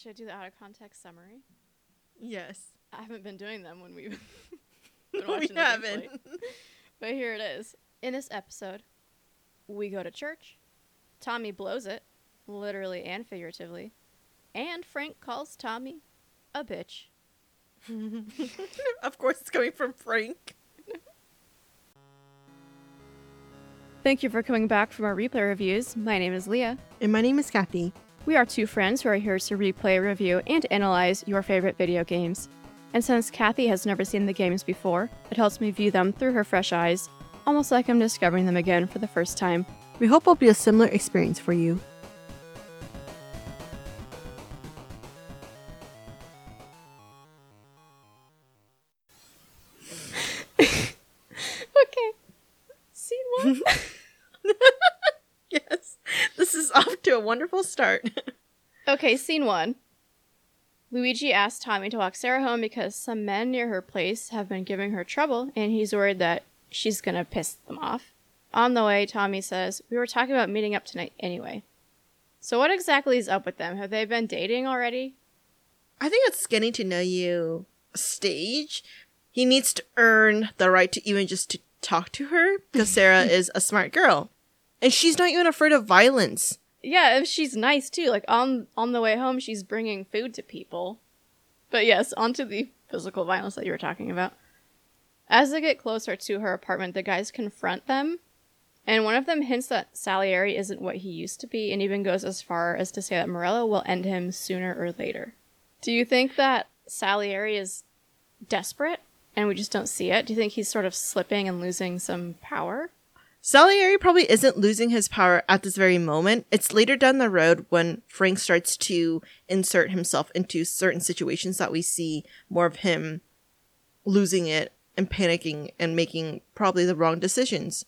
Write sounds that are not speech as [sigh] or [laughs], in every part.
Should I do the out of context summary? Yes. I haven't been doing them when we've [laughs] been watching the haven't. But here it is. In this episode, we go to church. Tommy blows it, literally and figuratively. And Frank calls Tommy a bitch. [laughs] of course, it's coming from Frank. Thank you for coming back from our replay reviews. My name is Leah. And my name is Kathy. We are two friends who are here to replay, review, and analyze your favorite video games. And since Kathy has never seen the games before, it helps me view them through her fresh eyes, almost like I'm discovering them again for the first time. We hope it'll be a similar experience for you. [laughs] Okay. Scene one. [laughs] Yes. This is off to a wonderful start. [laughs] okay, scene one. Luigi asks Tommy to walk Sarah home because some men near her place have been giving her trouble, and he's worried that she's gonna piss them off. On the way, Tommy says, We were talking about meeting up tonight anyway. So, what exactly is up with them? Have they been dating already? I think it's getting to know you stage. He needs to earn the right to even just to talk to her because Sarah [laughs] is a smart girl. And she's not even afraid of violence. Yeah, if she's nice too. Like on on the way home, she's bringing food to people. But yes, onto the physical violence that you were talking about. As they get closer to her apartment, the guys confront them, and one of them hints that Salieri isn't what he used to be, and even goes as far as to say that Morello will end him sooner or later. Do you think that Salieri is desperate and we just don't see it? Do you think he's sort of slipping and losing some power? Salieri probably isn't losing his power at this very moment. It's later down the road when Frank starts to insert himself into certain situations that we see more of him losing it and panicking and making probably the wrong decisions.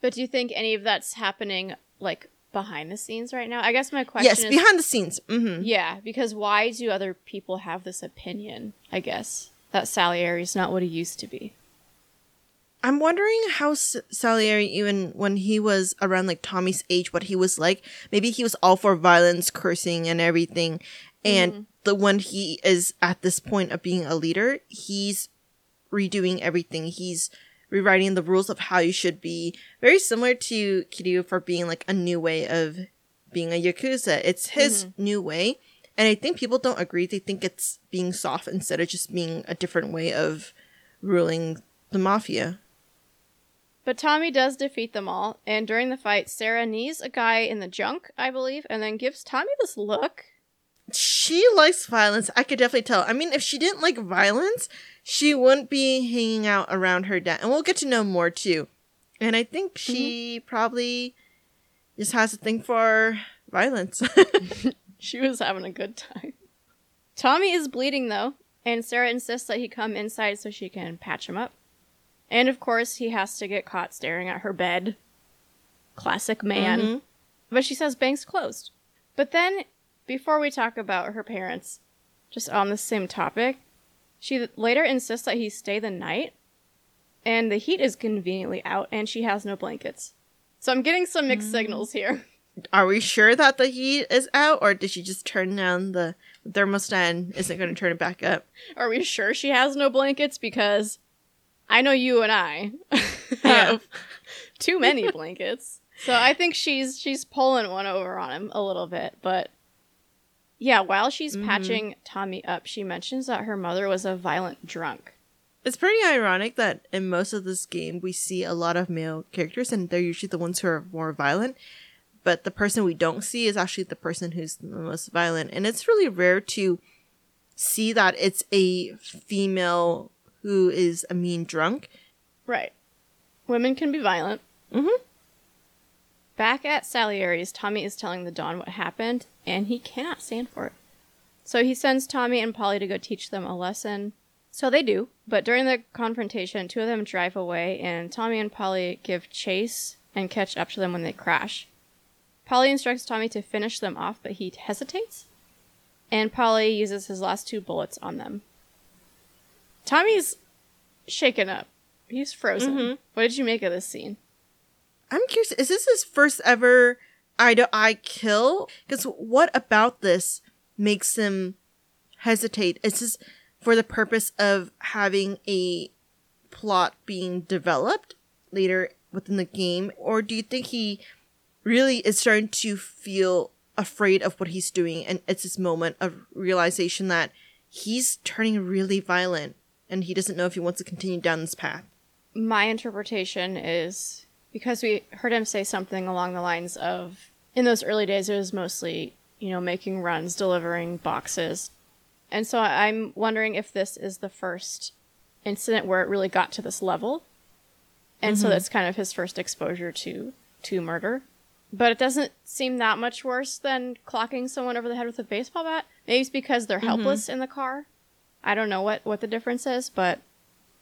But do you think any of that's happening like behind the scenes right now? I guess my question yes, is behind the scenes. hmm Yeah, because why do other people have this opinion, I guess, that Salieri's not what he used to be? I'm wondering how S- Salieri, even when he was around like Tommy's age, what he was like. Maybe he was all for violence, cursing, and everything. And mm-hmm. the when he is at this point of being a leader, he's redoing everything. He's rewriting the rules of how you should be. Very similar to Kiryu for being like a new way of being a yakuza. It's his mm-hmm. new way. And I think people don't agree. They think it's being soft instead of just being a different way of ruling the mafia. But Tommy does defeat them all, and during the fight, Sarah knees a guy in the junk, I believe, and then gives Tommy this look. She likes violence. I could definitely tell. I mean, if she didn't like violence, she wouldn't be hanging out around her dad. And we'll get to know more too. And I think she mm-hmm. probably just has a thing for violence. [laughs] She was having a good time. Tommy is bleeding though, and Sarah insists that he come inside so she can patch him up. And of course, he has to get caught staring at her bed. Classic man. Mhm. But she says bank's closed. But then, before we talk about her parents, just on the same topic, she later insists that he stay the night, and the heat is conveniently out, and she has no blankets. So I'm getting some mixed signals here. Are we sure that the heat is out, or did she just turn down the thermostat and isn't going to turn it back up? Are we sure she has no blankets? Because I know you and I [laughs] have too many [laughs] blankets. So I think she's she's pulling one over on him a little bit, but yeah, while she's Mhm. patching Tommy up, she mentions that her mother was a violent drunk. It's pretty ironic that in most of this game we see a lot of male characters and they're usually the ones who are more violent. But the person we don't see is actually the person who's the most violent. And it's really rare to see that it's a female who is a mean drunk. Right. Women can be violent. Mhm. Back at Salieri's, Tommy is telling the Don what happened, and he cannot stand for it. So he sends Tommy and Paulie to go teach them a lesson. So they do, but during the confrontation, two of them drive away, and Tommy and Paulie give chase and catch up to them when they crash. Paulie instructs Tommy to finish them off, but he hesitates, and Paulie uses his last two bullets on them. Tommy's shaken up. He's frozen. Mhm. What did you make of this scene? I'm curious, is this his first ever eye to eye kill? Because what about this makes him hesitate? Is this for the purpose of having a plot being developed later within the game? Or do you think he really is starting to feel afraid of what he's doing and it's this moment of realization that he's turning really violent and he doesn't know if he wants to continue down this path? My interpretation is because we heard him say something along the lines of in those early days it was mostly, you know, making runs, delivering boxes. And so I'm wondering if this is the first incident where it really got to this level. And so mm-hmm. that's kind of his first exposure to to murder. But it doesn't seem that much worse than clocking someone over the head with a baseball bat. Maybe it's because they're mm-hmm. helpless in the car. I don't know what what the difference is, but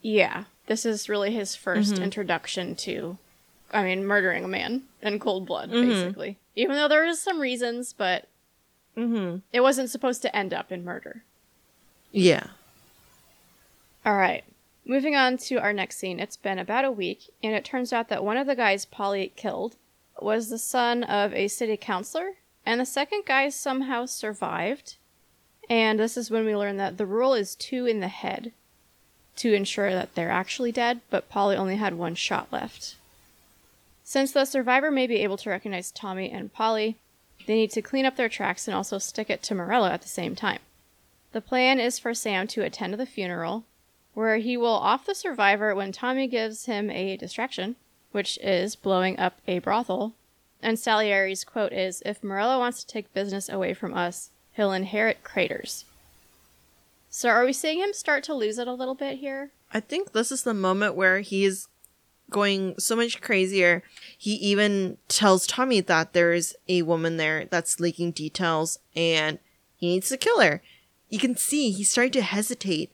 yeah, this is really his 1st introduction to I mean, murdering a man in cold blood, basically. Even though there is some reasons, but Mm-hmm. it wasn't supposed to end up in murder. Yeah. All right. Moving on to our next scene. It's been about a week, and it turns out that one of the guys Paulie killed was the son of a city councilor, and the second guy somehow survived. And this is when we learn that the rule is two in the head to ensure that they're actually dead, but Paulie only had one shot left. Since the survivor may be able to recognize Tommy and Paulie, they need to clean up their tracks and also stick it to Morello at the same time. The plan is for Sam to attend the funeral, where he will off the survivor when Tommy gives him a distraction, which is blowing up a brothel. And Salieri's quote is If Morello wants to take business away from us, he'll inherit craters. So are we seeing him start to lose it a little bit here? I think this is the moment where he's going so much crazier. He even tells Tommy that there's a woman there that's leaking details and he needs to kill her. You can see he's starting to hesitate.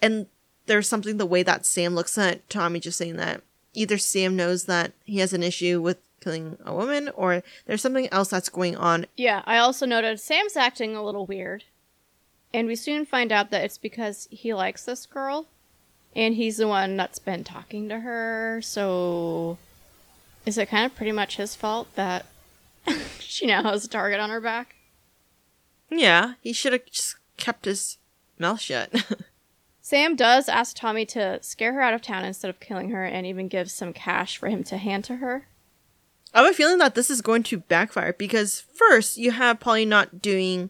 And there's something the way that Sam looks at Tommy just saying that either Sam knows that he has an issue with killing a woman or there's something else that's going on. Yeah, I also noted Sam's acting a little weird. And we soon find out that it's because he likes this girl. And he's the one that's been talking to her. So is it kind of pretty much his fault that [laughs] she now has a target on her back? Yeah, he should have just kept his mouth shut. [laughs] Sam does ask Tommy to scare her out of town instead of killing her and even gives some cash for him to hand to her. I have a feeling that this is going to backfire because first you have Paulie not doing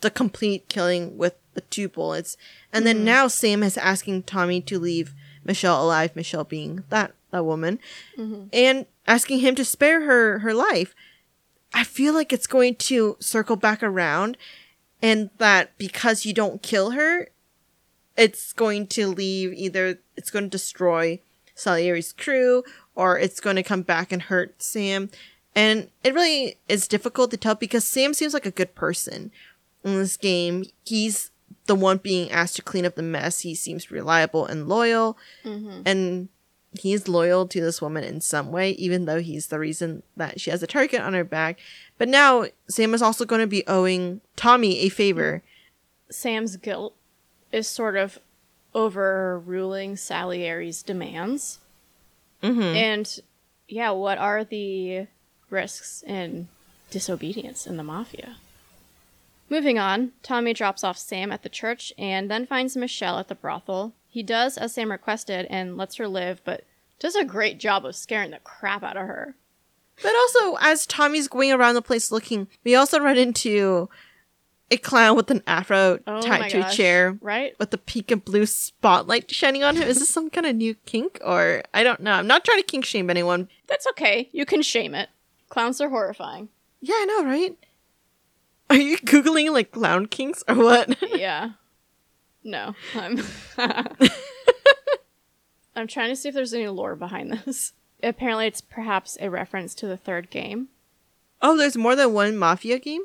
the complete killing with the two bullets, and then mm-hmm. now Sam is asking Tommy to leave Michelle alive. Michelle being that that woman, mm-hmm. and asking him to spare her her life. I feel like it's going to circle back around, and that because you don't kill her, it's going to leave either it's going to destroy Salieri's crew or it's going to come back and hurt Sam. And it really is difficult to tell because Sam seems like a good person in this game. He's the one being asked to clean up the mess. He seems reliable and loyal. Mm-hmm. And he's loyal to this woman in some way, even though he's the reason that she has a target on her back. But now Sam is also going to be owing Tommy a favor. Sam's guilt is sort of overruling Salieri's demands. Mm-hmm. And yeah, what are the risks in disobedience in the mafia? Moving on, Tommy drops off Sam at the church and then finds Michelle at the brothel. He does as Sam requested and lets her live, but does a great job of scaring the crap out of her. But also, as Tommy's going around the place looking, we also run into a clown with an afro Oh tied to gosh, a chair right? with the pink and blue spotlight shining on him. Is this some kind of new kink or I don't know. I'm not trying to kink shame anyone. That's okay. You can shame it. Clowns are horrifying. Yeah, I know, right? Are you googling like clown kinks or what? [laughs] yeah. No, I'm. [laughs] I'm trying to see if there's any lore behind this. Apparently, it's perhaps a reference to the third game. oh, there's more than one mafia game.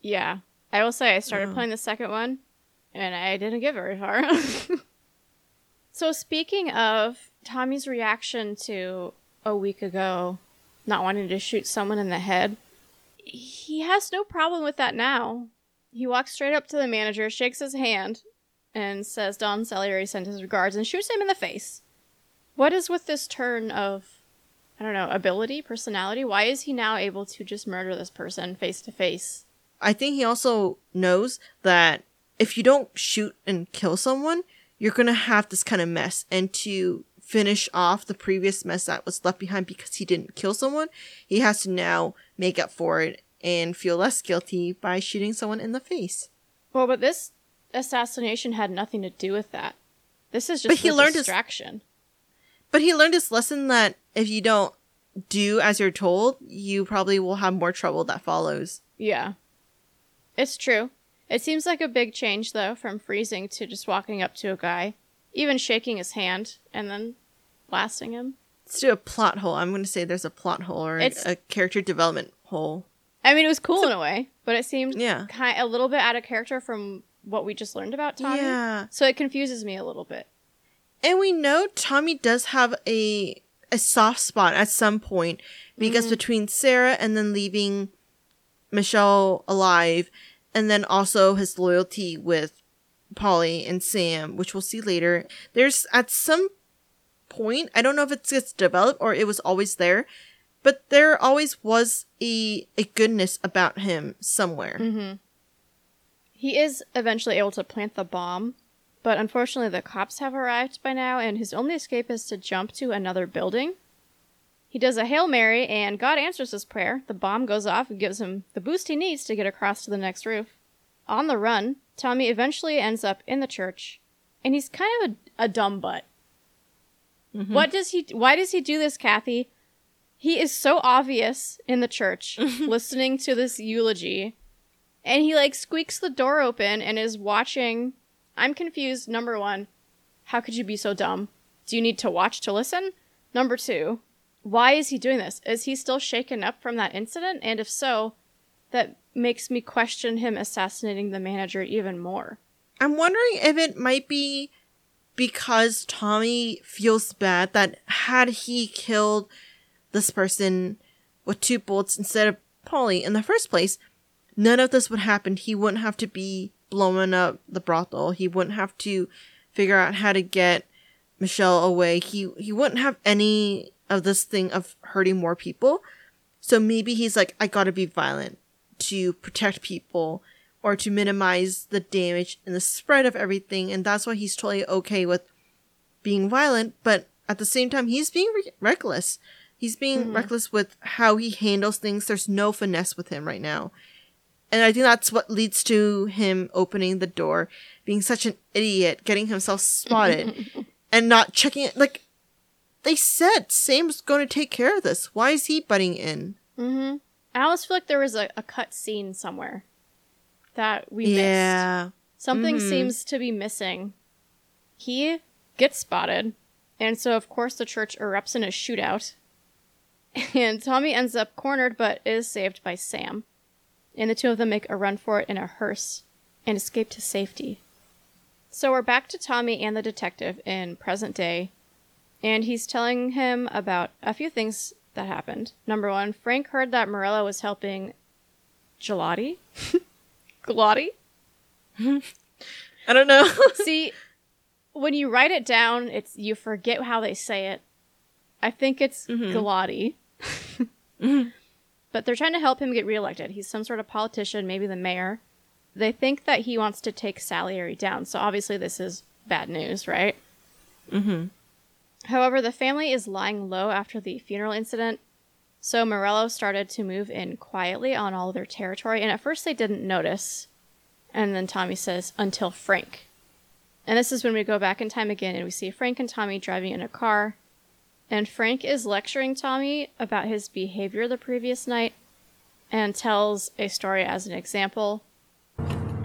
Yeah, I will say I started mm. playing the second one, and I didn't get very far. [laughs] so, speaking of Tommy's reaction to a week ago not wanting to shoot someone in the head, he has no problem with that now. He walks straight up to the manager, shakes his hand, and says Don Salieri sent his regards and shoots him in the face. What is with this turn of, I don't know, ability, personality? Why is he now able to just murder this person face to face? I think he also knows that if you don't shoot and kill someone, you're gonna have this kind of mess. And to finish off the previous mess that was left behind because he didn't kill someone, he has to now make up for it and feel less guilty by shooting someone in the face. Well, but this assassination had nothing to do with that. This is just But he a learned his- distraction. But he learned his lesson that if you don't do as you're told, you probably will have more trouble that follows. Yeah. It's true. It seems like a big change, though, from freezing to just walking up to a guy, even shaking his hand, and then blasting him. Let's do a plot hole. I'm going to say there's a plot hole or a, It's- a character development hole. I mean, it was cool in a way, but it seemed Yeah. kind a little bit out of character from what we just learned about Tommy. Yeah. So it confuses me a little bit. And we know Tommy does have a a soft spot at some point because mm-hmm. between Sarah and then leaving Michelle alive, and then also his loyalty with Paulie and Sam, which we'll see later. There's at some point, I don't know if it gets developed or it was always there, but there always was a a goodness about him somewhere. Mm-hmm. He is eventually able to plant the bomb, but unfortunately the cops have arrived by now, and his only escape is to jump to another building. He does a Hail Mary, and God answers his prayer. The bomb goes off and gives him the boost he needs to get across to the next roof. On the run, Tommy eventually ends up in the church, and he's kind of a, a dumb butt. Mm-hmm. What does he? Why does he do this, Kathy? He is so obvious in the church, [laughs] listening to this eulogy, and he like squeaks the door open and is watching. I'm confused. Number one, how could you be so dumb? Do you need to watch to listen? Number two, why is he doing this? Is he still shaken up from that incident? And if so, that makes me question him assassinating the manager even more. I'm wondering if it might be because Tommy feels bad that had he killed this person with two bullets instead of Paulie in the first place, none of this would happen. He wouldn't have to be blowing up the brothel. He wouldn't have to figure out how to get Michelle away. He he wouldn't have any of this thing of hurting more people. So maybe he's like, I gotta be violent to protect people or to minimize the damage and the spread of everything. And that's why he's totally okay with being violent. But at the same time, he's being re- reckless. He's being mm-hmm. reckless with how he handles things. There's no finesse with him right now. And I think that's what leads to him opening the door, being such an idiot, getting himself spotted, [laughs] and not checking it. Like, they said Sam's going to take care of this. Why is he butting in? Mm-hmm. I almost feel like there was a, a cut scene somewhere that we missed. yeah. Something Mhm. seems to be missing. He gets spotted, and so of course the church erupts in a shootout. [laughs] And Tommy ends up cornered but is saved by Sam. And the two of them make a run for it in a hearse and escape to safety. So we're back to Tommy and the detective in present day, and he's telling him about a few things that happened. Number one, Frank heard that Morello was helping Gelati? [laughs] Galati? I don't know. [laughs] See, when you write it down, it's you forget how they say it. I think it's Mhm. Galati. But they're trying to help him get reelected. He's some sort of politician, maybe the mayor. They think that he wants to take Salieri down. So obviously this is bad news, right? mm-hmm. However, the family is lying low after the funeral incident. So Morello started to move in quietly on all their territory, and at first they didn't notice. And then Tommy says, until Frank. And this is when we go back in time again and we see Frank and Tommy driving in a car. And Frank is lecturing Tommy about his behavior the previous night and tells a story as an example.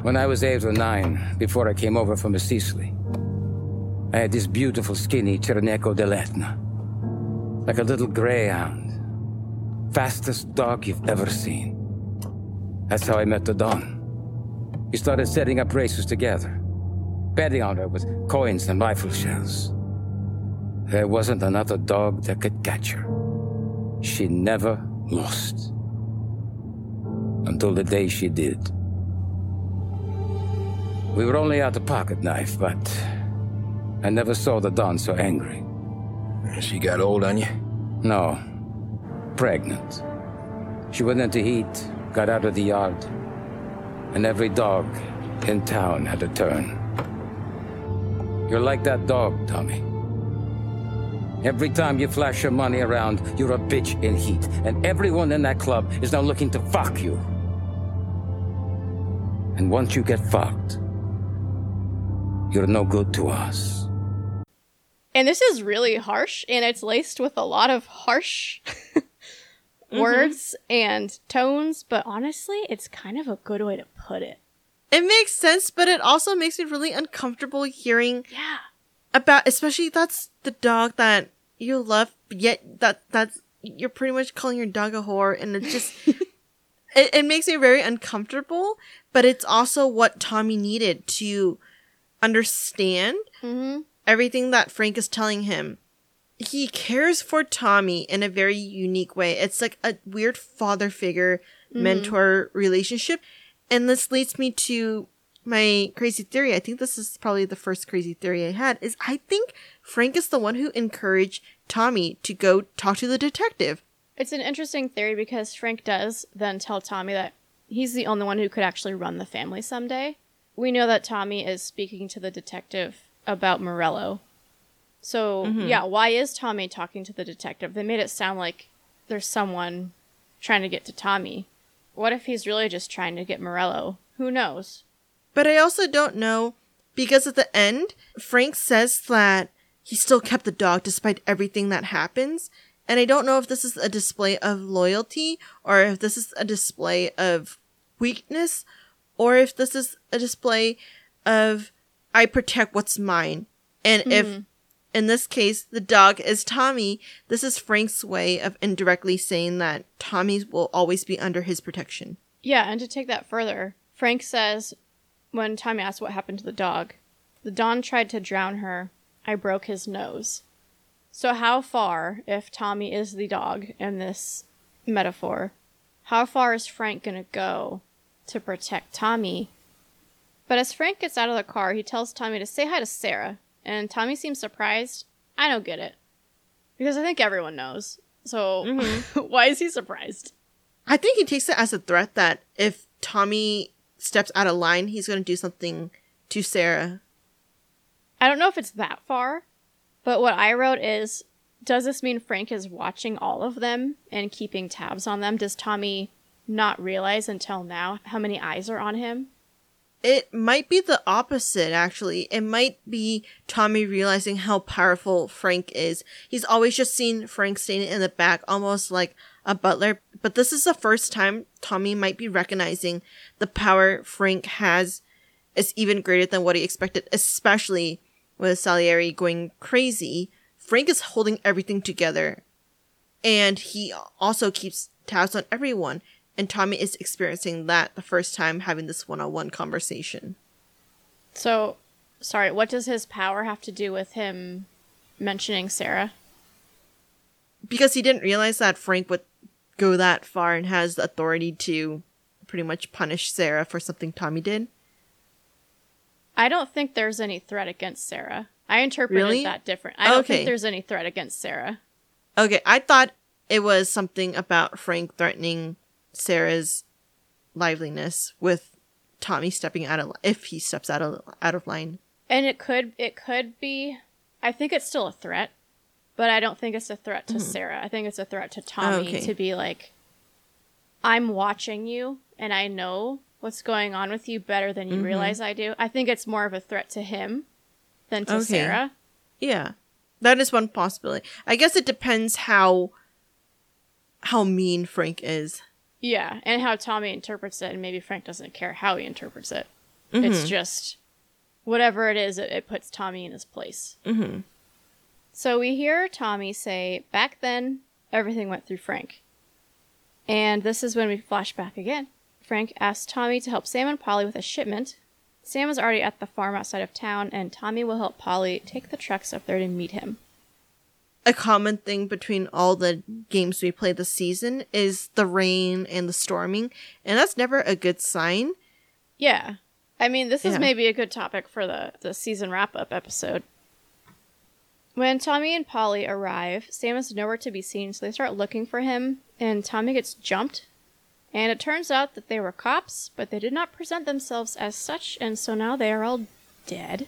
When I was eight or nine, before I came over from Sicily, I had this beautiful skinny Cirneco dell'Etna. Like a little greyhound. Fastest dog you've ever seen. That's how I met the Don. We started setting up races together, betting on her with coins and rifle shells. There wasn't another dog that could catch her. She never lost. Until the day she did. We were only out a pocket knife, but I never saw the Don so angry. She got old on you? No, pregnant. She went into heat, got out of the yard, And every dog in town had a turn. You're like that dog, Tommy. Every time you flash your money around, you're a bitch in heat. And everyone in that club is now looking to fuck you. And once you get fucked, you're no good to us. And this is really harsh, and it's laced with a lot of harsh [laughs] words and tones, but honestly, it's kind of a good way to put it. It makes sense, but it also makes me really uncomfortable hearing Yeah. about, especially that's the dog that you love, yet that that's you're pretty much calling your dog a whore, and it just [laughs] it, it makes me very uncomfortable. But it's also what Tommy needed to understand Mm-hmm. Everything that Frank is telling him. He cares for Tommy in a very unique way. It's like a weird father figure mm-hmm. mentor relationship. And this leads me to my crazy theory. I think this is probably the first crazy theory I had is I think Frank is the one who encouraged Tommy to go talk to the detective. It's an interesting theory because Frank does then tell Tommy that he's the only one who could actually run the family someday. We know that Tommy is speaking to the detective about Morello. So, mm-hmm. yeah, why is Tommy talking to the detective? They made it sound like there's someone trying to get to Tommy. What if he's really just trying to get Morello? Who knows? But I also don't know because at the end, Frank says that he still kept the dog despite everything that happens. And I don't know if this is a display of loyalty or if this is a display of weakness or if this is a display of I protect what's mine. And if hmm. in this case the dog is Tommy, this is Frank's way of indirectly saying that Tommy will always be under his protection. Yeah, and to take that further, Frank says when Tommy asks what happened to the dog, the Don tried to drown her. I broke his nose. So, how far, if Tommy is the dog in this metaphor, how far is Frank going to go to protect Tommy? But as Frank gets out of the car, he tells Tommy to say hi to Sarah, and Tommy seems surprised. I don't get it. Because I think everyone knows. So, mm-hmm. [laughs] why is he surprised? I think he takes it as a threat that if Tommy steps out of line, he's going to do something to Sarah. I don't know if it's that far, but what I wrote is does this mean Frank is watching all of them and keeping tabs on them? Does Tommy not realize until now how many eyes are on him? It might be the opposite, actually. It might be Tommy realizing how powerful Frank is. He's always just seen Frank standing in the back, almost like a butler. But this is the first time Tommy might be recognizing the power Frank has is even greater than what he expected, especially with Salieri going crazy. Frank is holding everything together. And he also keeps tabs on everyone. And Tommy is experiencing that the first time having this one on one conversation. So, sorry, what does his power have to do with him mentioning Sarah? Because he didn't realize that Frank would go that far and has the authority to pretty much punish Sarah for something Tommy did. I don't think there's any threat against Sarah. I interpreted Really? that different. I don't Okay. think there's any threat against Sarah. Okay, I thought it was something about Frank threatening Sarah's liveliness with Tommy stepping out of if he steps out of out of line. And it could it could be I think it's still a threat, but I don't think it's a threat to mm-hmm. Sarah. I think it's a threat to Tommy Okay. to be like I'm watching you and I know what's going on with you better than you mm-hmm. realize I do. I think it's more of a threat to him than to Okay. Sarah. Yeah. That is one possibility. I guess it depends how how mean Frank is. Yeah, and how Tommy interprets it and maybe Frank doesn't care how he interprets it. It's just whatever it is, it, it puts Tommy in his place. Mhm. So we hear Tommy say, Back then, everything went through Frank. And this is when we flash back again. Frank asks Tommy to help Sam and Paulie with a shipment. Sam is already at the farm outside of town, and Tommy will help Paulie take the trucks up there to meet him. A common thing between all the games we play this season is the rain and the storming, and that's never a good sign. Yeah. I mean, this is Yeah. maybe a good topic for the, the season wrap up episode. When Tommy and Paulie arrive, Sam is nowhere to be seen, so they start looking for him, and Tommy gets jumped And it turns out that they were cops, but they did not present themselves as such, and so now they are all dead,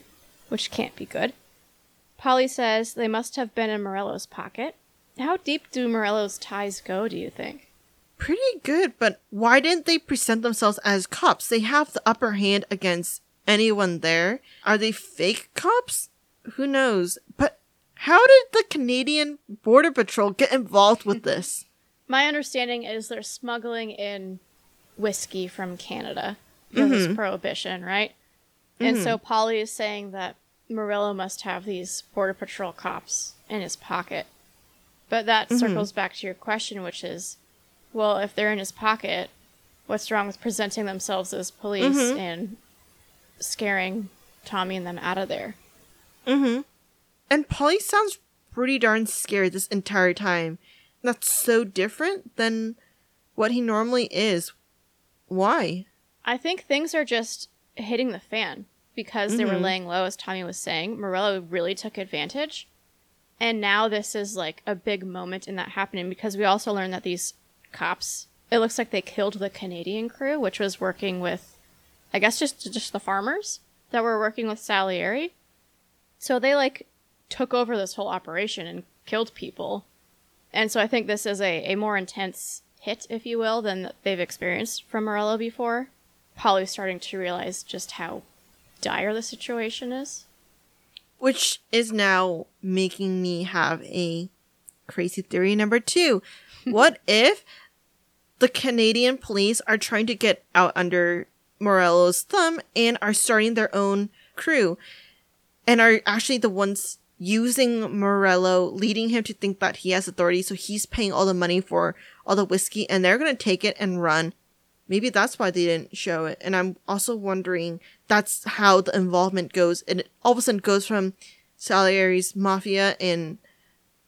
which can't be good. Paulie says they must have been in Morello's pocket. How deep do Morello's ties go, do you think? Pretty good, but why didn't they present themselves as cops? They have the upper hand against anyone there. Are they fake cops? Who knows? But how did the Canadian Border Patrol get involved with [laughs] this? My understanding is they're smuggling in whiskey from Canada because it's mm-hmm. prohibition, right? And so mm-hmm. Paulie is saying that Morello must have these Border Patrol cops in his pocket. But that circles back to your question, which is well, if they're in his pocket, what's wrong with presenting themselves as police and scaring Tommy and them out of there? Mm hmm. And Paulie sounds pretty darn scared this entire time. That's so different than what he normally is. Why? I think things are just hitting the fan because they were mm-hmm. laying low, as Tommy was saying. Morello really took advantage. And now this is like a big moment in that happening because we also learned that these cops, it looks like they killed the Canadian crew, which was working with, I guess, just just the farmers that were working with Salieri. So they like took over this whole operation and killed people. And so I think this is a, a more intense hit, if you will, than they've experienced from Morello before. Paulie's starting to realize just how dire the situation is. Which is now making me have a crazy theory number two. [laughs] what if the Canadian police are trying to get out under Morello's thumb and are starting their own crew and are actually the ones using Morello, leading him to think that he has authority, so he's paying all the money for all the whiskey and they're gonna take it and run. Maybe that's why they didn't show it. And I'm also wondering that's how the involvement goes. And it all of a sudden goes from Salieri's mafia and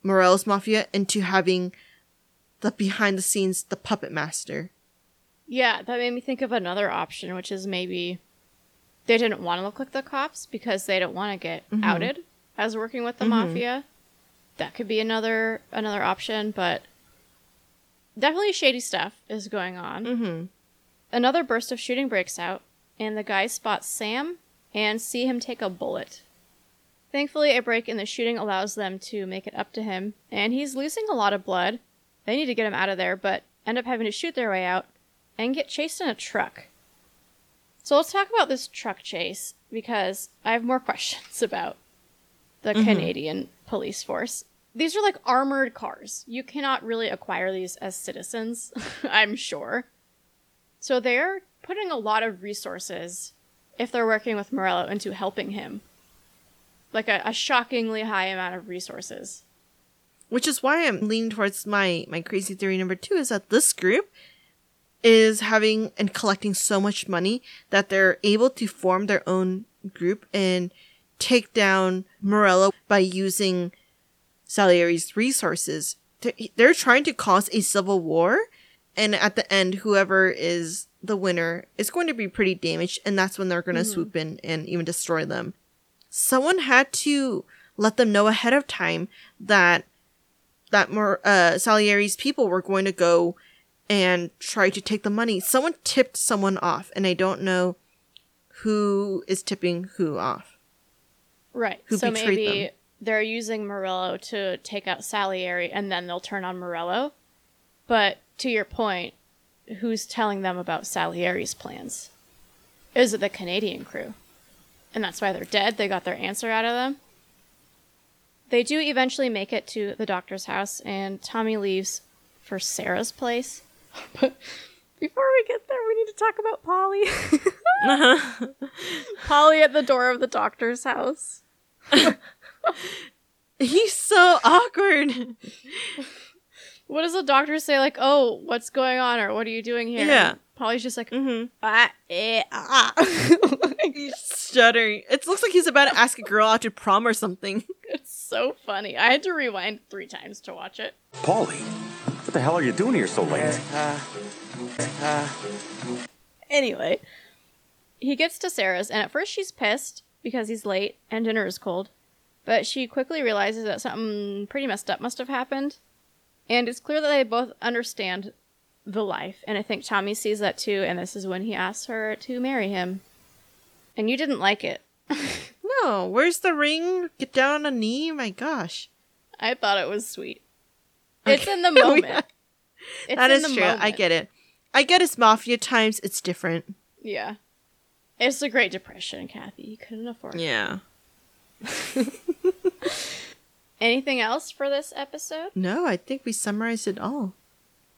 Morello's mafia into having the behind the scenes, the puppet master. Yeah, that made me think of another option, which is maybe they didn't want to look like the cops because they don't want to get outed as working with the mafia. That could be another another option, but definitely shady stuff is going on. Mm-hmm. Another burst of shooting breaks out, and the guys spot Sam and see him take a bullet. Thankfully, a break in the shooting allows them to make it up to him, and he's losing a lot of blood. They need to get him out of there, but end up having to shoot their way out and get chased in a truck. So let's talk about this truck chase because I have more [laughs] questions about the mm-hmm. Canadian police force. These are like armored cars. You cannot really acquire these as citizens, [laughs] I'm sure. So they're putting a lot of resources, if they're working with Morello, into helping him. Like a, a shockingly high amount of resources. Which is why I'm leaning towards my my crazy theory number two is that this group is having and collecting so much money that they're able to form their own group and take down Morello by using Salieri's resources. They're- They're trying to cause a civil war, and at the end, whoever is the winner is going to be pretty damaged, and that's when they're going to swoop in and even destroy them. Someone had to let them know ahead of time that that more uh, Salieri's people were going to go and try to take the money. Someone tipped someone off, and I don't know who is tipping who off. Right. Who so maybe them. they're using Morello to take out Salieri and then they'll turn on Morello. But to your point, who's telling them about Salieri's plans? Is it the Canadian crew? And that's why they're dead. They got their answer out of them. They do eventually make it to the doctor's house, and Tommy leaves for Sarah's place. [laughs] But before we get there, we need to talk about Paulie. [laughs] [laughs] Paulie at the door of the doctor's house. He's so awkward. What does the doctor say? Like, oh, what's going on, or what are you doing here? Yeah. Paulie's just like, mm-hmm. ah, eh, ah. [laughs] He's stuttering. It looks like he's about to ask a girl out to prom or something. [laughs] it's so funny. I had to rewind three times to watch it. Paulie, what the hell are you doing here so late? Anyway, he gets to Sarah's, and at first she's pissed because he's late and dinner is cold, but she quickly realizes that something pretty messed up must have happened, and it's clear that they both understand the life. And I think Tommy sees that too, and this is when he asks her to marry him. And you didn't like it. [laughs] No, where's the ring? Get down on a knee. My gosh. I thought it was sweet. It's in the [laughs] oh, We- moment. It's that in is the true. I get it. I get it's mafia times. It's different. Yeah. It's the Great Depression, Kathy. You couldn't afford it. Yeah. [laughs] Anything else for this episode? No, I think we summarized it all.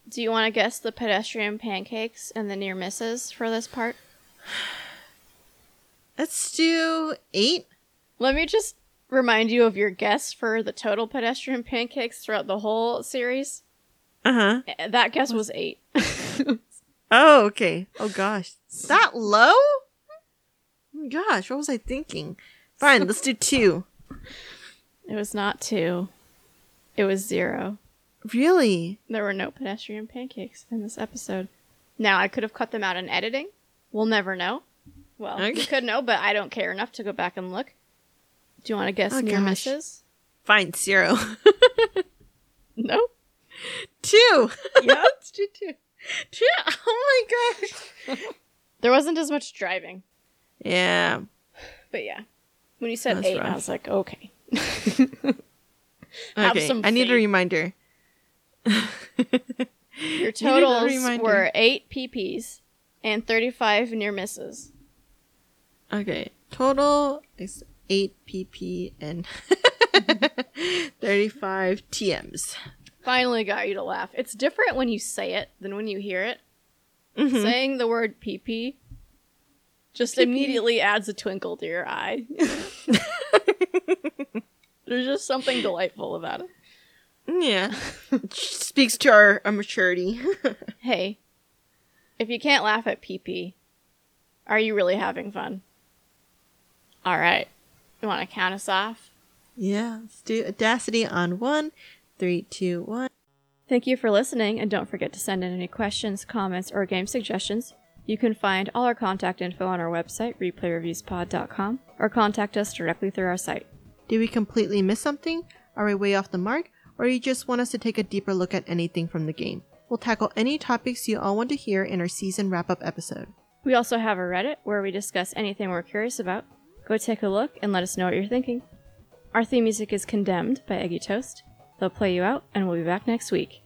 Do you want to guess the pedestrian pancakes and the near misses for this part? [sighs] Let's do eight. Let me just remind you of your guess for the total pedestrian pancakes throughout the whole series. Uh huh. Eh, That guess was eight. [laughs] Oh, okay. Oh gosh, that low? Gosh, what was I thinking? Fine, let's do two. It was not two. It was zero. Really? There were no pedestrian pancakes in this episode. Now, I could have cut them out in editing. We'll never know. Well, we could know, but I don't care enough to go back and look. Do you want to guess Oh, near gosh. misses? Fine, zero. [laughs] No. two. [laughs] Yeah. let's [laughs] two. Two. Oh my gosh. There wasn't as much driving. Yeah. But yeah. When you said That's eight, I was like, okay. [laughs] Have Okay. some I need a reminder. [laughs] Your [laughs] totals reminder. were eight PPs and 35 near misses. Okay. Total is eight PP and thirty-five TMs. Finally got you to laugh. It's different when you say it than when you hear it. Mhm. Saying the word PP just PP. immediately adds a twinkle to your eye. [laughs] There's just something delightful about it. Yeah. [laughs] Speaks to our, our maturity. [laughs] Hey, if you can't laugh at PP, are you really having fun? All right. You want to count us off? yeah. Let's do Audacity on one, three, two, one. Thank you for listening, and don't forget to send in any questions, comments, or game suggestions. You can find all our contact info on our website, replayreviewspod.com, or contact us directly through our site. Did we completely miss something? Are we way off the mark? Or you just want us to take a deeper look at anything from the game? We'll tackle any topics you all want to hear in our season wrap up episode. We also have a Reddit where we discuss anything we're curious about. Go take a look and let us know what you're thinking. Our theme music is Condemned by Eggy Toast. They'll play you out, and we'll be back next week.